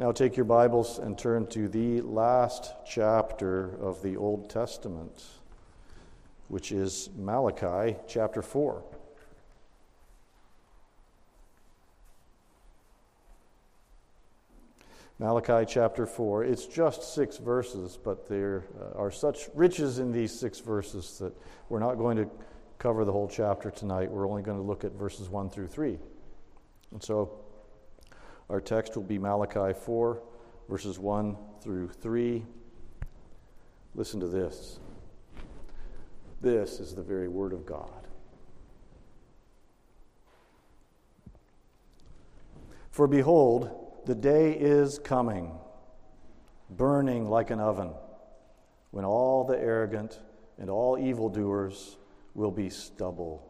Now take your Bibles and turn to the last chapter of the Old Testament, which is Malachi chapter 4. Malachi chapter 4. It's just six verses, but there uh, are such riches in these six verses that we're not going to cover the whole chapter tonight. We're only going to look at verses 1 through 3. And so our text will be Malachi 4, verses 1 through 3. Listen to this. This is the very Word of God. For behold, the day is coming, burning like an oven, when all the arrogant and all evildoers will be stubble.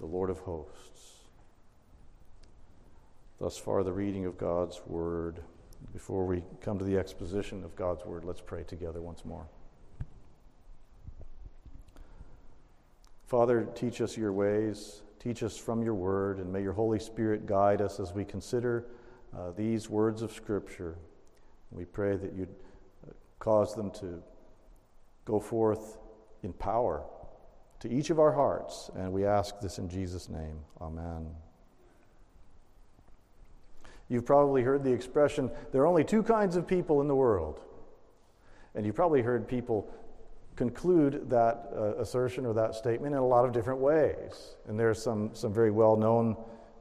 the Lord of hosts. Thus far, the reading of God's Word. Before we come to the exposition of God's Word, let's pray together once more. Father, teach us your ways, teach us from your Word, and may your Holy Spirit guide us as we consider uh, these words of Scripture. We pray that you'd uh, cause them to go forth in power to each of our hearts, and we ask this in Jesus' name. Amen. You've probably heard the expression, there are only two kinds of people in the world. And you've probably heard people conclude that uh, assertion or that statement in a lot of different ways. And there are some, some very well known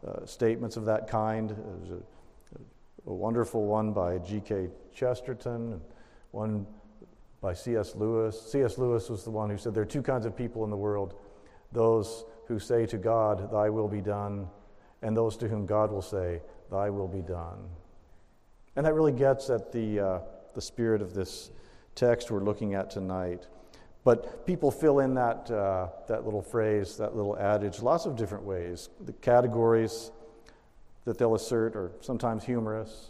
uh, statements of that kind. There's a, a wonderful one by G.K. Chesterton, and one by C.S. Lewis. C.S. Lewis was the one who said there are two kinds of people in the world those who say to God, Thy will be done, and those to whom God will say, Thy will be done. And that really gets at the, uh, the spirit of this text we're looking at tonight. But people fill in that, uh, that little phrase, that little adage, lots of different ways. The categories that they'll assert are sometimes humorous.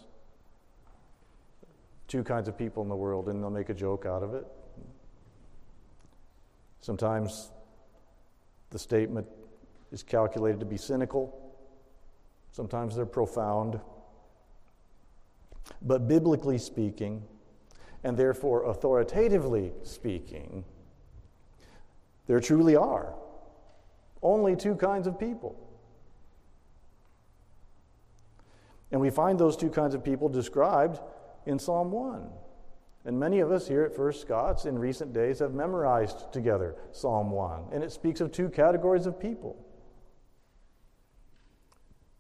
Two kinds of people in the world, and they'll make a joke out of it. Sometimes the statement is calculated to be cynical. Sometimes they're profound. But biblically speaking, and therefore authoritatively speaking, there truly are only two kinds of people. And we find those two kinds of people described in Psalm 1. And many of us here at First Scots in recent days have memorized together Psalm 1. And it speaks of two categories of people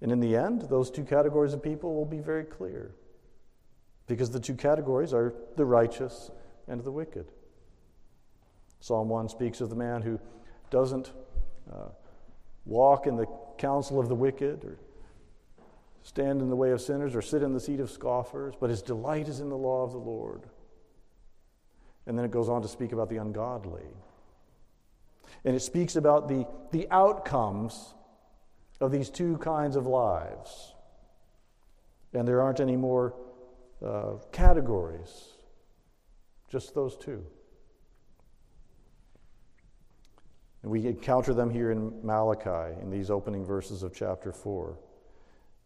and in the end, those two categories of people will be very clear because the two categories are the righteous and the wicked. Psalm 1 speaks of the man who doesn't uh, walk in the counsel of the wicked or stand in the way of sinners or sit in the seat of scoffers, but his delight is in the law of the Lord. And then it goes on to speak about the ungodly. And it speaks about the, the outcomes of these two kinds of lives. And there aren't any more uh, categories, just those two. And we encounter them here in Malachi, in these opening verses of chapter 4.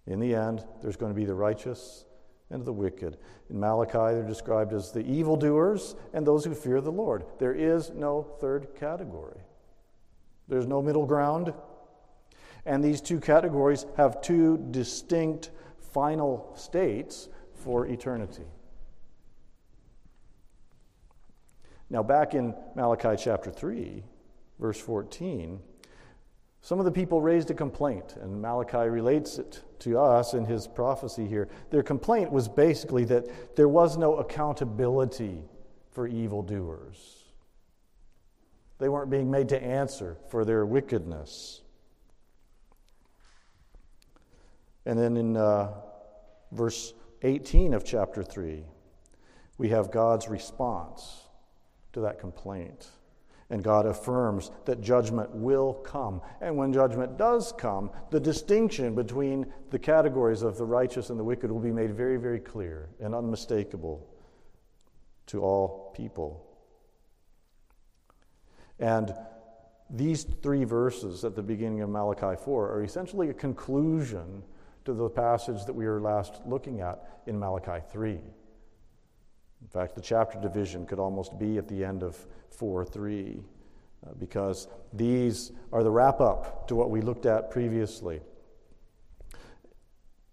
In the end, there's going to be the righteous and the wicked. In Malachi, they're described as the evildoers and those who fear the Lord. There is no third category, there's no middle ground. And these two categories have two distinct final states for eternity. Now, back in Malachi chapter 3, verse 14, some of the people raised a complaint, and Malachi relates it to us in his prophecy here. Their complaint was basically that there was no accountability for evildoers, they weren't being made to answer for their wickedness. And then in uh, verse 18 of chapter 3, we have God's response to that complaint. And God affirms that judgment will come. And when judgment does come, the distinction between the categories of the righteous and the wicked will be made very, very clear and unmistakable to all people. And these three verses at the beginning of Malachi 4 are essentially a conclusion to the passage that we were last looking at in Malachi 3. In fact, the chapter division could almost be at the end of 4 3, uh, because these are the wrap up to what we looked at previously.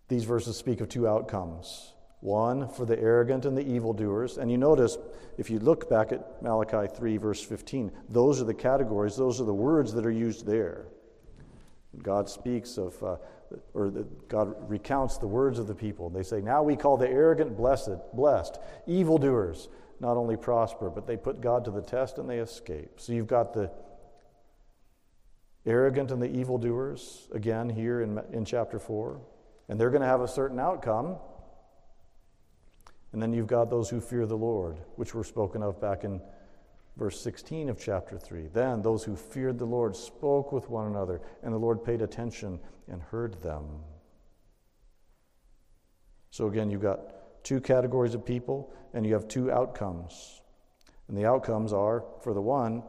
These verses speak of two outcomes one for the arrogant and the evildoers. And you notice, if you look back at Malachi 3, verse 15, those are the categories, those are the words that are used there. God speaks of, uh, or God recounts the words of the people. They say, Now we call the arrogant blessed, blessed. Evildoers not only prosper, but they put God to the test and they escape. So you've got the arrogant and the evildoers, again, here in, in chapter 4. And they're going to have a certain outcome. And then you've got those who fear the Lord, which were spoken of back in verse 16 of chapter 3. Then those who feared the Lord spoke with one another, and the Lord paid attention and heard them. So again, you've got two categories of people, and you have two outcomes. And the outcomes are, for the one,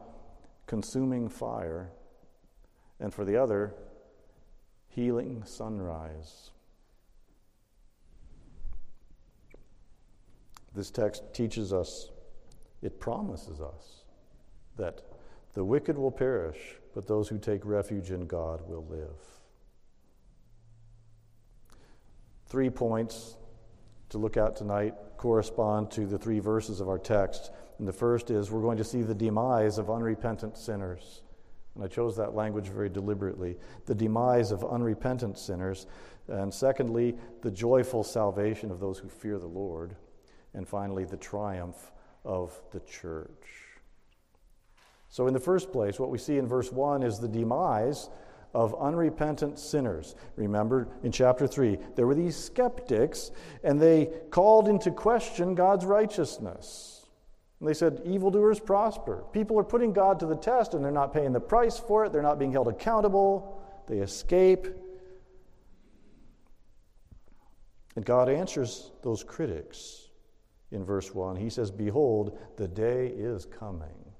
consuming fire, and for the other, healing sunrise. This text teaches us, it promises us, that the wicked will perish, but those who take refuge in God will live. Three points to look at tonight correspond to the three verses of our text. And the first is we're going to see the demise of unrepentant sinners. And I chose that language very deliberately the demise of unrepentant sinners. And secondly, the joyful salvation of those who fear the Lord. And finally, the triumph of the church. So, in the first place, what we see in verse 1 is the demise of unrepentant sinners. Remember in chapter 3, there were these skeptics, and they called into question God's righteousness. And they said, Evildoers prosper. People are putting God to the test, and they're not paying the price for it, they're not being held accountable, they escape. And God answers those critics in verse 1. He says, Behold, the day is coming.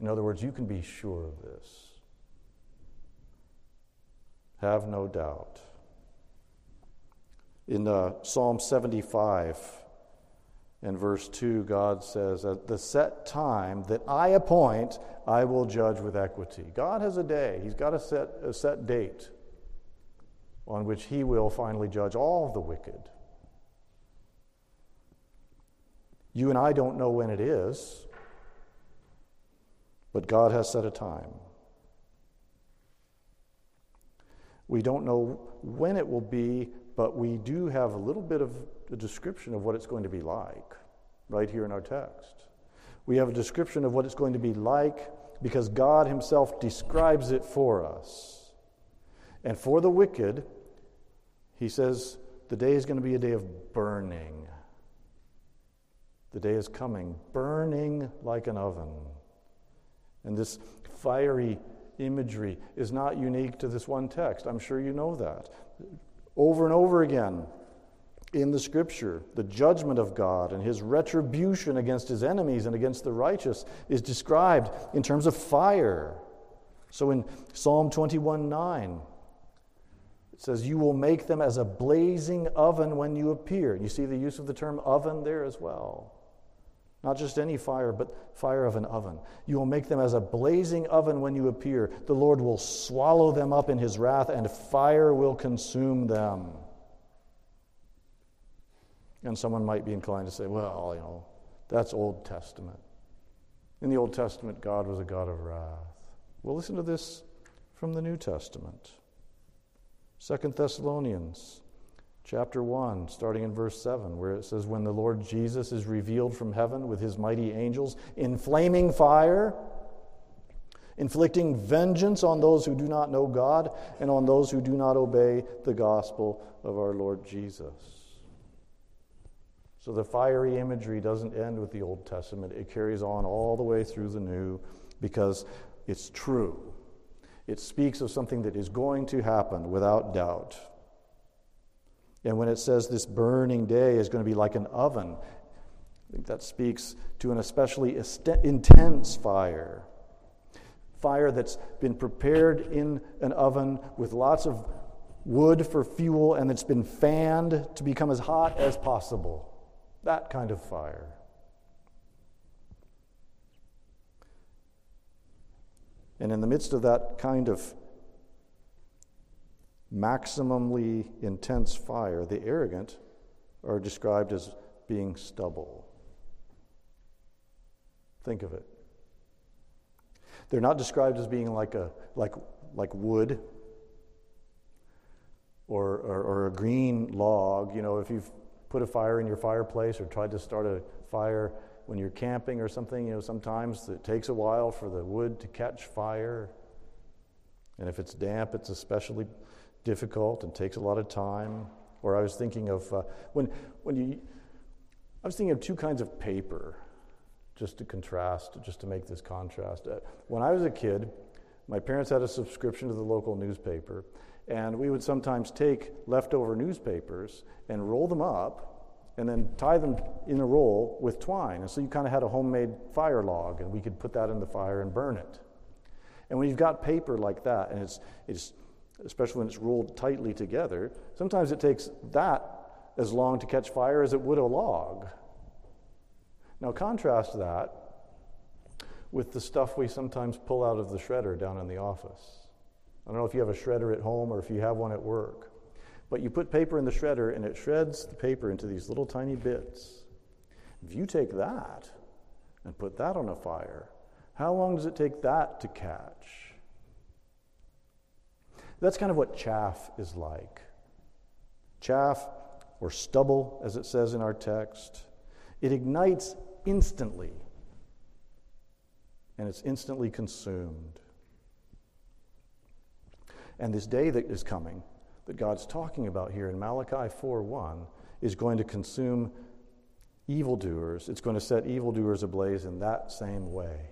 In other words, you can be sure of this. Have no doubt. In uh, Psalm 75 and verse 2, God says, At the set time that I appoint, I will judge with equity. God has a day, He's got a set, a set date on which He will finally judge all the wicked. You and I don't know when it is, but God has set a time. We don't know when it will be, but we do have a little bit of a description of what it's going to be like right here in our text. We have a description of what it's going to be like because God Himself describes it for us. And for the wicked, He says the day is going to be a day of burning. The day is coming, burning like an oven. And this fiery imagery is not unique to this one text. I'm sure you know that. Over and over again in the scripture, the judgment of God and his retribution against his enemies and against the righteous is described in terms of fire. So in Psalm 21 9, it says, You will make them as a blazing oven when you appear. You see the use of the term oven there as well. Not just any fire, but fire of an oven. You will make them as a blazing oven when you appear. The Lord will swallow them up in his wrath, and fire will consume them. And someone might be inclined to say, well, you know, that's Old Testament. In the Old Testament, God was a God of wrath. Well, listen to this from the New Testament. Second Thessalonians chapter 1, starting in verse 7, where it says, When the Lord Jesus is revealed from heaven with his mighty angels in flaming fire, inflicting vengeance on those who do not know God and on those who do not obey the gospel of our Lord Jesus. So the fiery imagery doesn't end with the Old Testament, it carries on all the way through the New because it's true. It speaks of something that is going to happen without doubt. And when it says this burning day is going to be like an oven, I think that speaks to an especially intense fire. Fire that's been prepared in an oven with lots of wood for fuel and it's been fanned to become as hot as possible. That kind of fire. And in the midst of that kind of maximally intense fire, the arrogant are described as being stubble. Think of it. They're not described as being like, a, like, like wood or, or, or a green log. You know, if you've put a fire in your fireplace or tried to start a fire when you're camping or something, you know, sometimes it takes a while for the wood to catch fire. And if it's damp, it's especially difficult and takes a lot of time. Or I was thinking of uh, when, when you, I was thinking of two kinds of paper, just to contrast, just to make this contrast. Uh, when I was a kid, my parents had a subscription to the local newspaper, and we would sometimes take leftover newspapers and roll them up and then tie them in a roll with twine. And so you kind of had a homemade fire log, and we could put that in the fire and burn it. And when you've got paper like that, and it's, it's especially when it's rolled tightly together, sometimes it takes that as long to catch fire as it would a log. Now, contrast that with the stuff we sometimes pull out of the shredder down in the office. I don't know if you have a shredder at home or if you have one at work. But you put paper in the shredder and it shreds the paper into these little tiny bits. If you take that and put that on a fire, how long does it take that to catch? That's kind of what chaff is like. Chaff, or stubble, as it says in our text, it ignites instantly and it's instantly consumed. And this day that is coming, that God's talking about here in Malachi 4:1, is going to consume evildoers. It's going to set evildoers ablaze in that same way.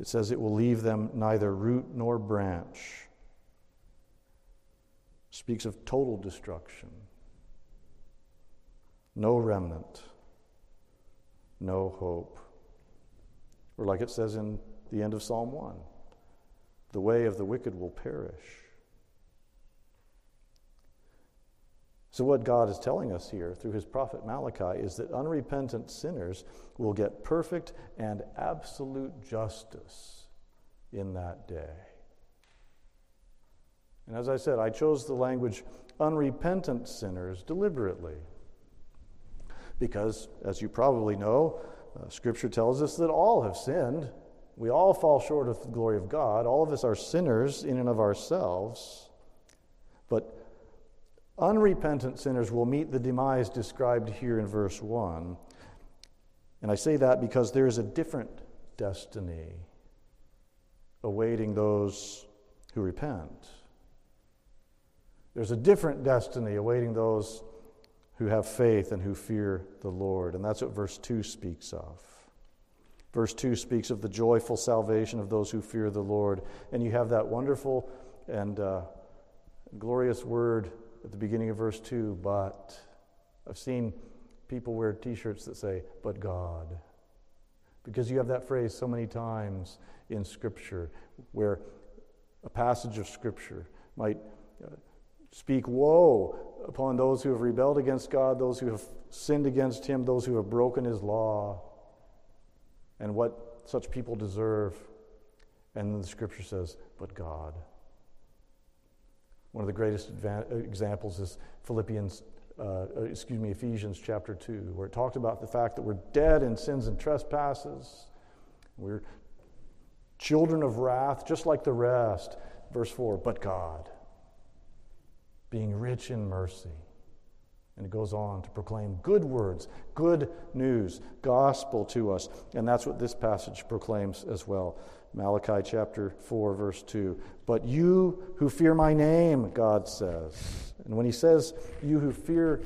It says it will leave them neither root nor branch. Speaks of total destruction. No remnant. No hope. Or like it says in the end of Psalm 1 the way of the wicked will perish. So, what God is telling us here through his prophet Malachi is that unrepentant sinners will get perfect and absolute justice in that day. And as I said, I chose the language unrepentant sinners deliberately. Because, as you probably know, uh, Scripture tells us that all have sinned we all fall short of the glory of God. All of us are sinners in and of ourselves. But unrepentant sinners will meet the demise described here in verse 1. And I say that because there is a different destiny awaiting those who repent. There's a different destiny awaiting those who have faith and who fear the Lord. And that's what verse 2 speaks of. Verse 2 speaks of the joyful salvation of those who fear the Lord. And you have that wonderful and uh, glorious word at the beginning of verse 2, but. I've seen people wear t shirts that say, but God. Because you have that phrase so many times in Scripture where a passage of Scripture might uh, speak woe upon those who have rebelled against God, those who have sinned against Him, those who have broken His law and what such people deserve. And the scripture says, but God. One of the greatest examples is Philippians, uh, excuse me, Ephesians chapter 2, where it talked about the fact that we're dead in sins and trespasses. We're children of wrath, just like the rest. Verse 4, but God, being rich in mercy and it goes on to proclaim good words, good news, gospel to us. And that's what this passage proclaims as well. Malachi chapter 4, verse 2. But you who fear my name, God says. And when he says, you who fear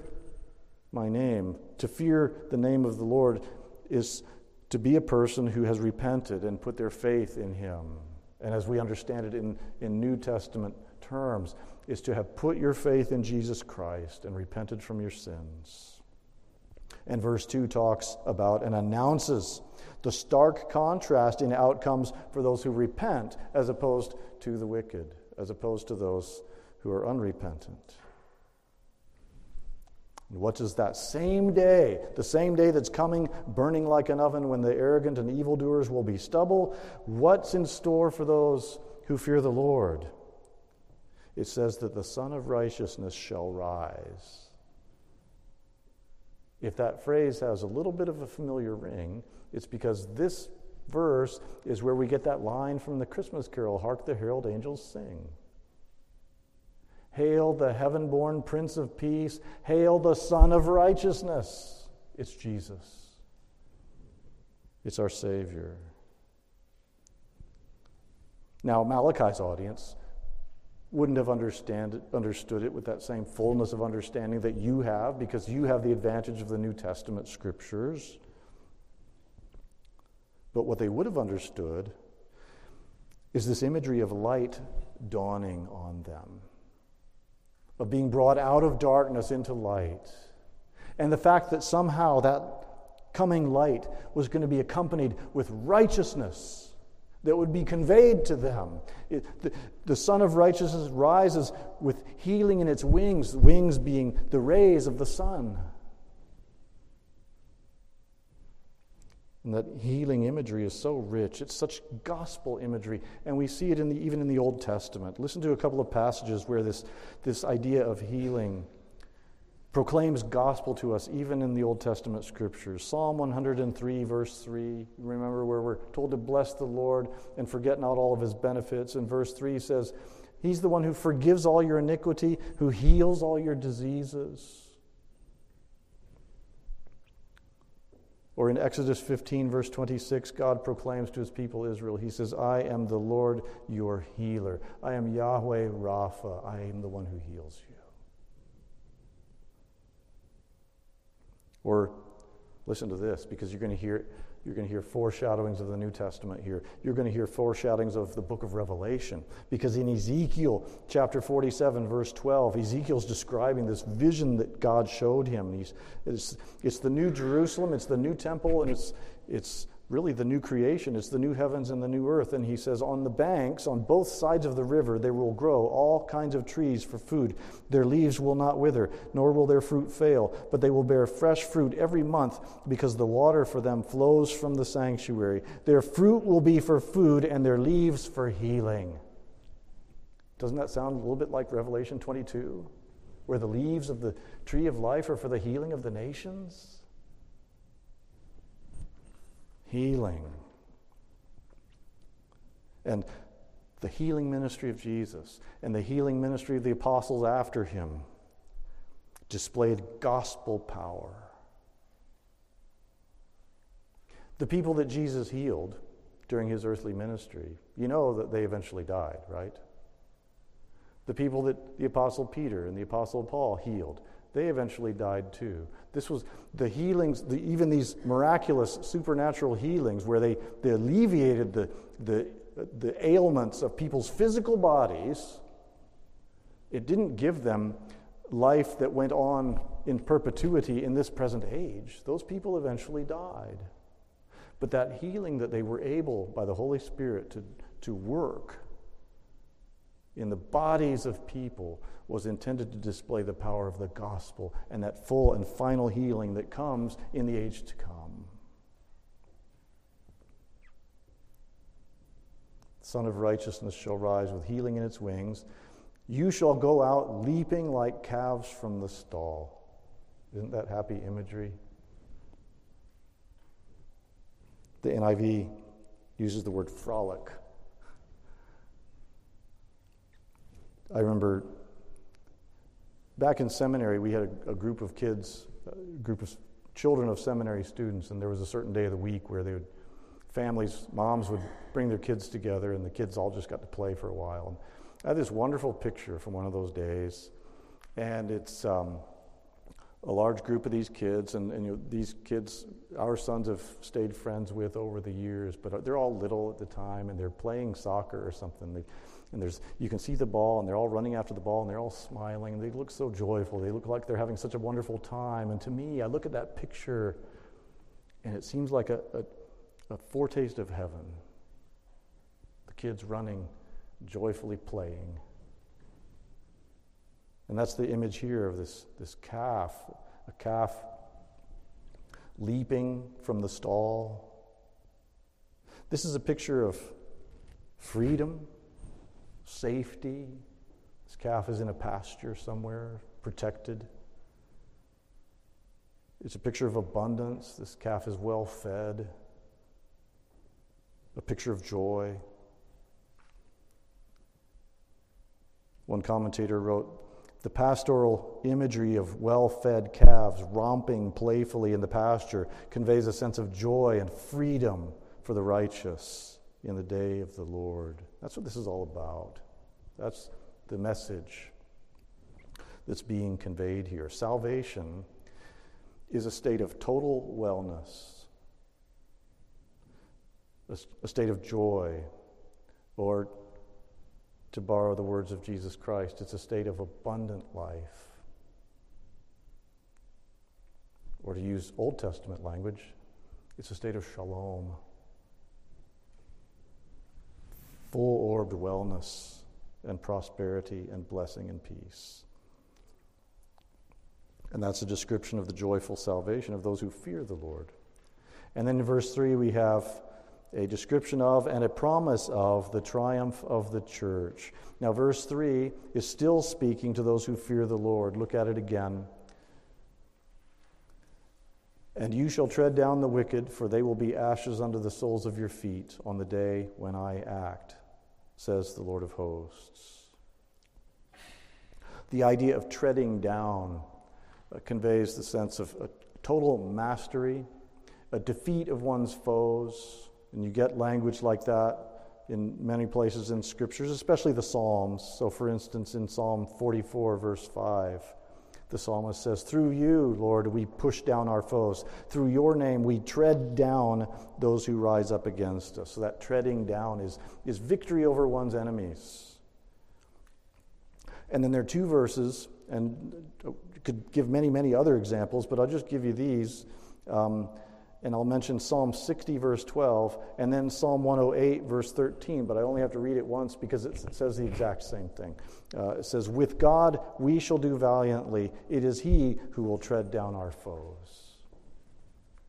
my name, to fear the name of the Lord is to be a person who has repented and put their faith in him. And as we understand it in, in New Testament terms, is to have put your faith in Jesus Christ and repented from your sins. And verse 2 talks about and announces the stark contrast in outcomes for those who repent as opposed to the wicked, as opposed to those who are unrepentant. And what does that same day, the same day that's coming, burning like an oven when the arrogant and evildoers will be stubble, what's in store for those who fear the Lord? It says that the Sun of Righteousness shall rise. If that phrase has a little bit of a familiar ring, it's because this verse is where we get that line from the Christmas carol Hark the Herald Angels Sing. Hail the heaven born Prince of Peace. Hail the Sun of Righteousness. It's Jesus, it's our Savior. Now, Malachi's audience wouldn't have understand understood it with that same fullness of understanding that you have because you have the advantage of the New Testament scriptures. But what they would have understood is this imagery of light dawning on them, of being brought out of darkness into light, and the fact that somehow that coming light was going to be accompanied with righteousness that would be conveyed to them. It, the, the Sun of Righteousness rises with healing in its wings, wings being the rays of the sun. And that healing imagery is so rich. It's such gospel imagery. And we see it in the, even in the Old Testament. Listen to a couple of passages where this, this idea of healing proclaims gospel to us even in the Old Testament scriptures. Psalm 103, verse 3. Remember where we're told to bless the Lord and forget not all of his benefits. And verse 3 says, He's the one who forgives all your iniquity, who heals all your diseases. Or in Exodus 15, verse 26, God proclaims to his people Israel, He says, I am the Lord your healer. I am Yahweh Rapha. I am the one who heals you. Or listen to this, because you're going to hear you're going to hear foreshadowings of the New Testament here. You're going to hear foreshadowings of the book of Revelation. Because in Ezekiel chapter 47, verse 12, Ezekiel's describing this vision that God showed him. He's, it's, it's the new Jerusalem, it's the new temple, and it's, it's really the new creation. It's the new heavens and the new earth. And he says, On the banks, on both sides of the river, there will grow all kinds of trees for food. Their leaves will not wither, nor will their fruit fail, but they will bear fresh fruit every month because the water for them flows from the sanctuary. Their fruit will be for food, and their leaves for healing. Doesn't that sound a little bit like Revelation 22, where the leaves of the tree of life are for the healing of the nations? Healing. And the healing ministry of Jesus and the healing ministry of the apostles after him displayed gospel power. The people that Jesus healed during his earthly ministry, you know that they eventually died, right? The people that the apostle Peter and the apostle Paul healed, they eventually died too. This was the healings, the, even these miraculous supernatural healings where they, they alleviated the, the, the ailments of people's physical bodies. It didn't give them life that went on in perpetuity in this present age. Those people eventually died. But that healing that they were able by the Holy Spirit to, to work in the bodies of people was intended to display the power of the gospel and that full and final healing that comes in the age to come. The Sun of Righteousness shall rise with healing in its wings. You shall go out leaping like calves from the stall. Isn't that happy imagery? The NIV uses the word frolic. I remember back in seminary, we had a, a, group of kids, a group of children of seminary students, and there was a certain day of the week where they would families, moms would bring their kids together, and the kids all just got to play for a while. And I have this wonderful picture from one of those days, and it's um, a large group of these kids, and, and you know, these kids, our sons have stayed friends with over the years, but they're all little at the time, and they're playing soccer or something. They, and there's, you can see the ball, and they're all running after the ball, and they're all smiling, and they look so joyful. They look like they're having such a wonderful time. And to me, I look at that picture, and it seems like a, a, a foretaste of heaven. The kids running, joyfully playing. And that's the image here of this, this calf, a calf leaping from the stall. This is a picture of freedom safety. This calf is in a pasture somewhere, protected. It's a picture of abundance. This calf is well fed. A picture of joy. One commentator wrote The pastoral imagery of well fed calves romping playfully in the pasture conveys a sense of joy and freedom for the righteous in the day of the Lord. That's what this is all about. That's the message that's being conveyed here. Salvation is a state of total wellness, a, state of joy, or to borrow the words of Jesus Christ, it's a state of abundant life. Or to use Old Testament language, it's a state of shalom full orbed wellness and prosperity and blessing and peace. And that's a description of the joyful salvation of those who fear the Lord. And then in verse 3, we have a description of and a promise of the triumph of the church. Now, verse 3 is still speaking to those who fear the Lord. Look at it again. And you shall tread down the wicked, for they will be ashes under the soles of your feet on the day when I act says the Lord of hosts. The idea of treading down uh, conveys the sense of a total mastery, a defeat of one's foes, and you get language like that in many places in scriptures, especially the Psalms. So, for instance, in Psalm 44, verse 5, the psalmist says, Through you, Lord, we push down our foes. Through your name, we tread down those who rise up against us. So that treading down is, is victory over one's enemies. And then there are two verses, and could give many, many other examples, but I'll just give you these. Um, and I'll mention Psalm 60, verse 12, and then Psalm 108, verse 13, but I only have to read it once because it says the exact same thing. Uh, it says, With God we shall do valiantly. It is He who will tread down our foes.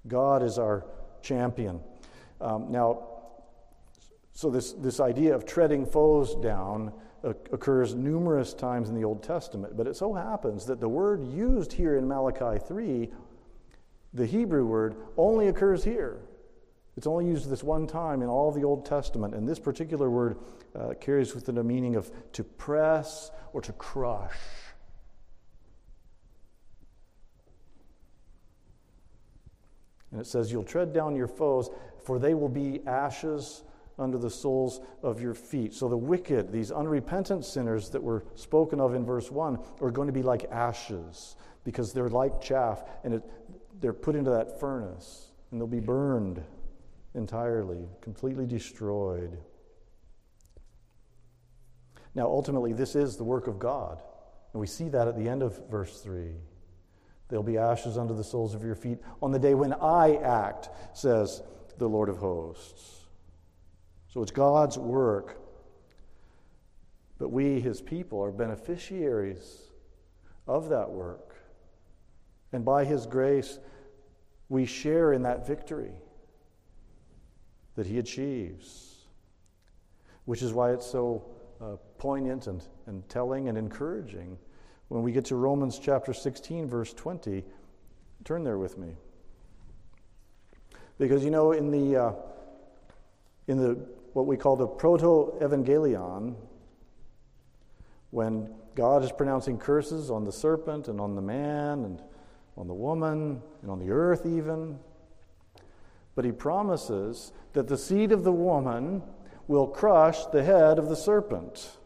God is our champion. Um, now, so this, this idea of treading foes down occurs numerous times in the Old Testament, but it so happens that the word used here in Malachi 3 the Hebrew word only occurs here. It's only used this one time in all the Old Testament, and this particular word uh, carries with it a meaning of to press or to crush. And it says, You'll tread down your foes, for they will be ashes under the soles of your feet. So the wicked, these unrepentant sinners that were spoken of in verse 1, are going to be like ashes because they're like chaff, and it, they're put into that furnace and they'll be burned entirely, completely destroyed. Now, ultimately, this is the work of God. And we see that at the end of verse 3. There'll be ashes under the soles of your feet on the day when I act, says the Lord of hosts. So it's God's work. But we, his people, are beneficiaries of that work. And by his grace, we share in that victory that he achieves, which is why it's so uh, poignant and, and telling and encouraging. When we get to Romans chapter 16, verse 20, turn there with me. Because you know, in the, uh, in the what we call the proto evangelion, when God is pronouncing curses on the serpent and on the man and on the woman and on the earth, even. But he promises that the seed of the woman will crush the head of the serpent.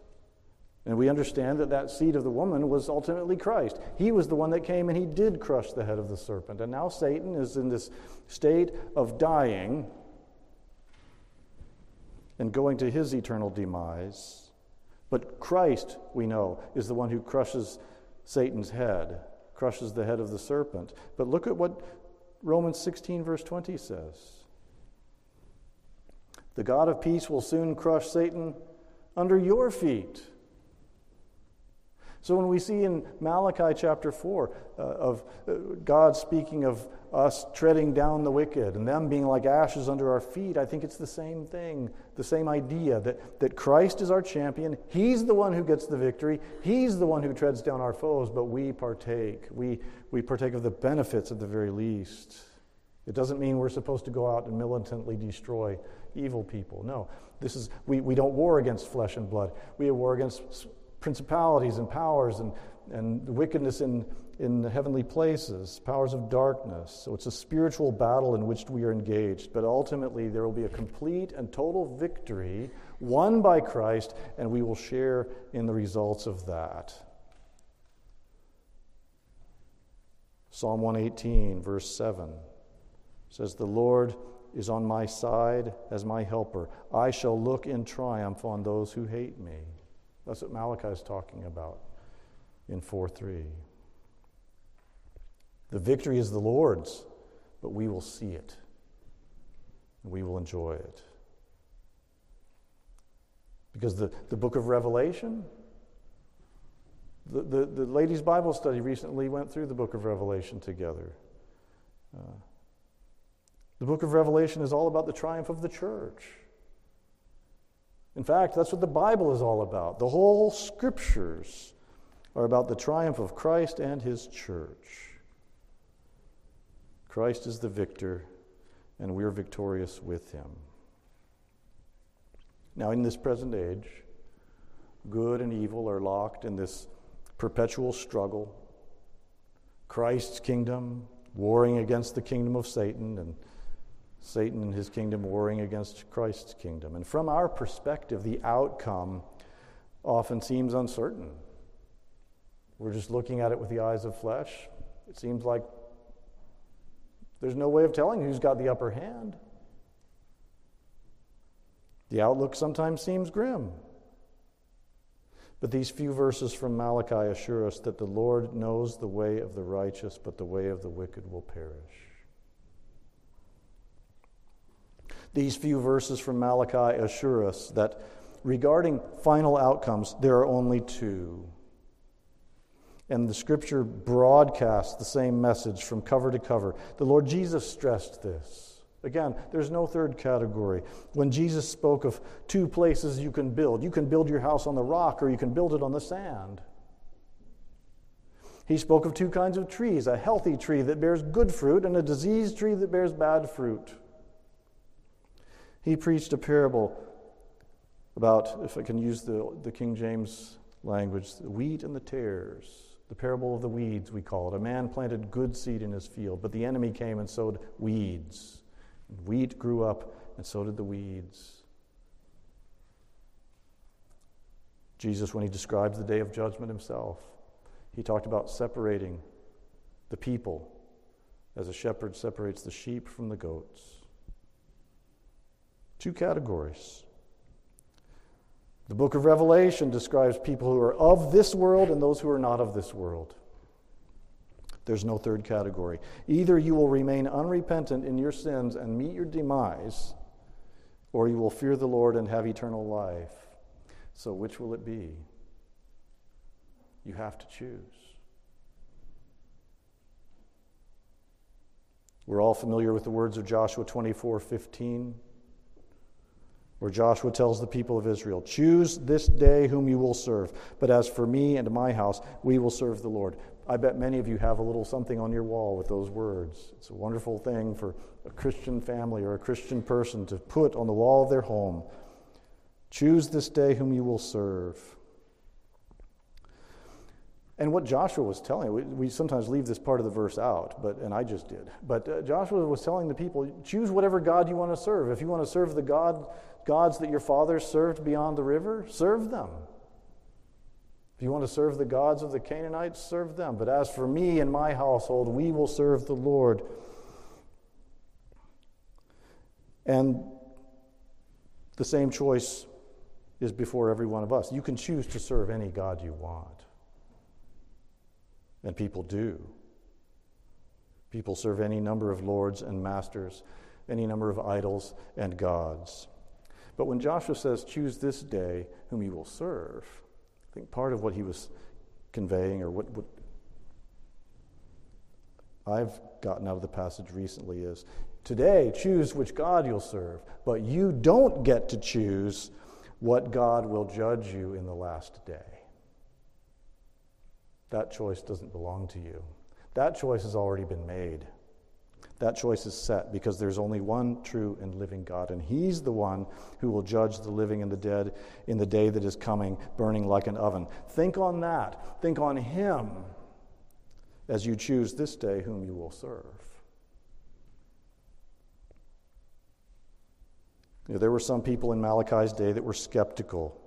And we understand that that seed of the woman was ultimately Christ. He was the one that came and he did crush the head of the serpent. And now Satan is in this state of dying and going to his eternal demise. But Christ, we know, is the one who crushes Satan's head, crushes the head of the serpent. But look at what Romans 16, verse 20 says The God of peace will soon crush Satan under your feet. So when we see in Malachi chapter 4 uh, of uh, God speaking of us treading down the wicked and them being like ashes under our feet, I think it's the same thing, the same idea that, that Christ is our champion. He's the one who gets the victory. He's the one who treads down our foes, but we partake. We, we partake of the benefits at the very least. It doesn't mean we're supposed to go out and militantly destroy evil people. No, this is we, we don't war against flesh and blood. We war against principalities and powers and, and wickedness in, in the heavenly places, powers of darkness. So it's a spiritual battle in which we are engaged. But ultimately, there will be a complete and total victory won by Christ, and we will share in the results of that. Psalm 118, verse 7 says, The Lord is on my side as my helper. I shall look in triumph on those who hate me. That's what Malachi is talking about in 4 3. The victory is the Lord's, but we will see it. And we will enjoy it. Because the, the book of Revelation, the, the, the ladies' Bible study recently went through the book of Revelation together. Uh, the book of Revelation is all about the triumph of the church. In fact, that's what the Bible is all about. The whole scriptures are about the triumph of Christ and his church. Christ is the victor, and we're victorious with him. Now, in this present age, good and evil are locked in this perpetual struggle. Christ's kingdom warring against the kingdom of Satan, and Satan and his kingdom warring against Christ's kingdom. And from our perspective, the outcome often seems uncertain. We're just looking at it with the eyes of flesh. It seems like there's no way of telling who's got the upper hand. The outlook sometimes seems grim. But these few verses from Malachi assure us that the Lord knows the way of the righteous, but the way of the wicked will perish. These few verses from Malachi assure us that regarding final outcomes, there are only two. And the scripture broadcasts the same message from cover to cover. The Lord Jesus stressed this. Again, there's no third category. When Jesus spoke of two places you can build, you can build your house on the rock or you can build it on the sand. He spoke of two kinds of trees a healthy tree that bears good fruit and a diseased tree that bears bad fruit. He preached a parable about, if I can use the, the King James language, the wheat and the tares. The parable of the weeds, we call it. A man planted good seed in his field, but the enemy came and sowed weeds. Wheat grew up, and so did the weeds. Jesus, when he describes the day of judgment himself, he talked about separating the people as a shepherd separates the sheep from the goats. Two categories. The book of Revelation describes people who are of this world and those who are not of this world. There's no third category. Either you will remain unrepentant in your sins and meet your demise, or you will fear the Lord and have eternal life. So, which will it be? You have to choose. We're all familiar with the words of Joshua 24 15 where Joshua tells the people of Israel, Choose this day whom you will serve, but as for me and my house, we will serve the Lord. I bet many of you have a little something on your wall with those words. It's a wonderful thing for a Christian family or a Christian person to put on the wall of their home. Choose this day whom you will serve. And what Joshua was telling, we, we, sometimes leave this part of the verse out, but, and I just did. But uh, Joshua was telling the people choose whatever God you want to serve. If you want to serve the God, gods that your fathers served beyond the river, serve them. If you want to serve the gods of the Canaanites, serve them. But as for me and my household, we will serve the Lord. And the same choice is before every one of us. You can choose to serve any God you want. And people do. People serve any number of lords and masters, any number of idols and gods. But when Joshua says, Choose this day whom you will serve, I think part of what he was conveying, or what, what I've gotten out of the passage recently, is today choose which God you'll serve, but you don't get to choose what God will judge you in the last day. That choice doesn't belong to you. That choice has already been made. That choice is set because there's only one true and living God, and He's the one who will judge the living and the dead in the day that is coming, burning like an oven. Think on that. Think on Him as you choose this day whom you will serve. You know, there were some people in Malachi's day that were skeptical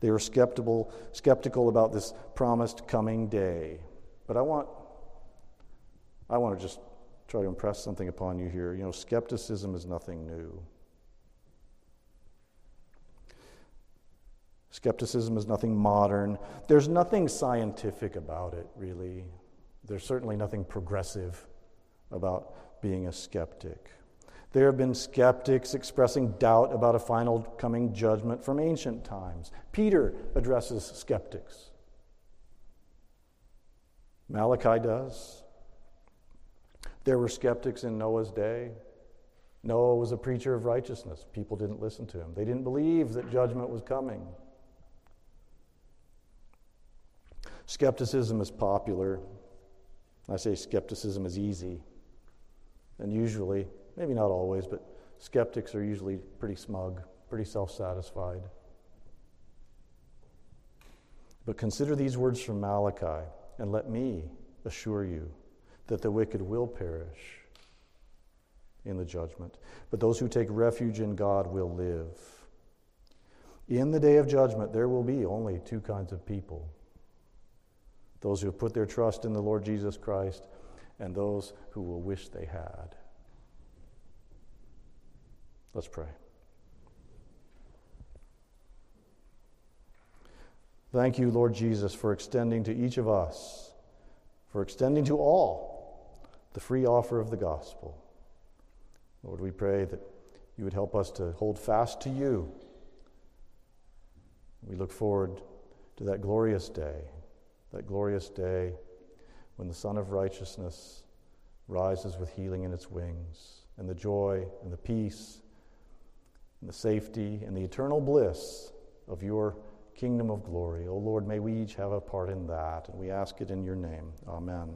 they were skeptical, skeptical about this promised coming day. But I want, I want to just try to impress something upon you here. You know, skepticism is nothing new. Skepticism is nothing modern. There's nothing scientific about it, really. There's certainly nothing progressive about being a skeptic. There have been skeptics expressing doubt about a final coming judgment from ancient times. Peter addresses skeptics. Malachi does. There were skeptics in Noah's day. Noah was a preacher of righteousness. People didn't listen to him, they didn't believe that judgment was coming. Skepticism is popular. I say skepticism is easy. And usually, Maybe not always, but skeptics are usually pretty smug, pretty self satisfied. But consider these words from Malachi, and let me assure you that the wicked will perish in the judgment, but those who take refuge in God will live. In the day of judgment, there will be only two kinds of people those who have put their trust in the Lord Jesus Christ, and those who will wish they had. Let's pray. Thank you, Lord Jesus, for extending to each of us, for extending to all the free offer of the gospel. Lord, we pray that you would help us to hold fast to you. We look forward to that glorious day, that glorious day when the Sun of Righteousness rises with healing in its wings, and the joy and the peace and the safety and the eternal bliss of your kingdom of glory. O oh Lord, may we each have a part in that. And we ask it in your name. Amen.